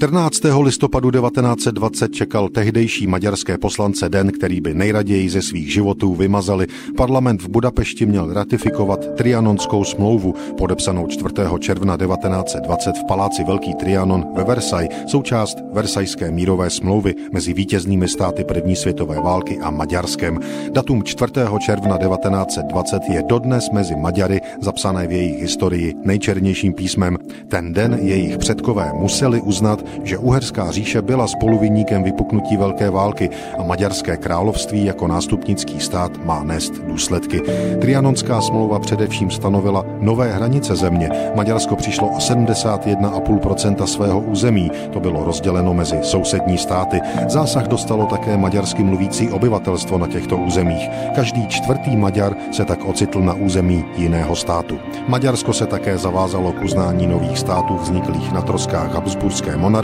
14. listopadu 1920 čekal tehdejší maďarské poslance den, který by nejraději ze svých životů vymazali. Parlament v Budapešti měl ratifikovat Trianonskou smlouvu, podepsanou 4. června 1920 v paláci Velký Trianon ve Versailles, součást Versajské mírové smlouvy mezi vítěznými státy první světové války a Maďarskem. Datum 4. června 1920 je dodnes mezi Maďary zapsané v jejich historii nejčernějším písmem. Ten den jejich předkové museli uznat, že Uherská říše byla spoluviníkem vypuknutí Velké války a Maďarské království jako nástupnický stát má nést důsledky. Trianonská smlouva především stanovila nové hranice země. Maďarsko přišlo o 71,5% svého území. To bylo rozděleno mezi sousední státy. Zásah dostalo také maďarsky mluvící obyvatelstvo na těchto územích. Každý čtvrtý Maďar se tak ocitl na území jiného státu. Maďarsko se také zavázalo k uznání nových států vzniklých na troskách Habsburské monarchie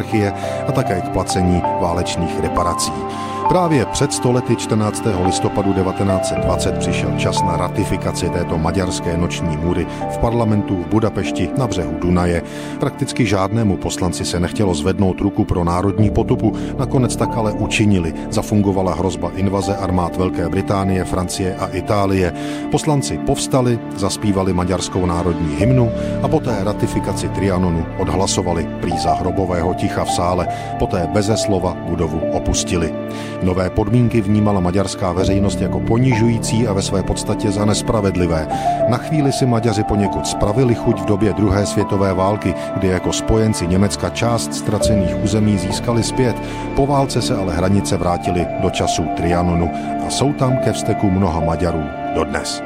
a také k placení válečných reparací. Právě před stolety 14. listopadu 1920 přišel čas na ratifikaci této maďarské noční můry v parlamentu v Budapešti na břehu Dunaje. Prakticky žádnému poslanci se nechtělo zvednout ruku pro národní potupu, nakonec tak ale učinili. Zafungovala hrozba invaze armád Velké Británie, Francie a Itálie. Poslanci povstali, zaspívali maďarskou národní hymnu a poté ratifikaci Trianonu odhlasovali prý za hrobového ticha v sále, poté beze slova budovu opustili. Nové podmínky vnímala maďarská veřejnost jako ponižující a ve své podstatě za nespravedlivé. Na chvíli si Maďaři poněkud spravili chuť v době druhé světové války, kdy jako spojenci Německa část ztracených území získali zpět. Po válce se ale hranice vrátily do času Trianonu a jsou tam ke vzteku mnoha Maďarů dodnes.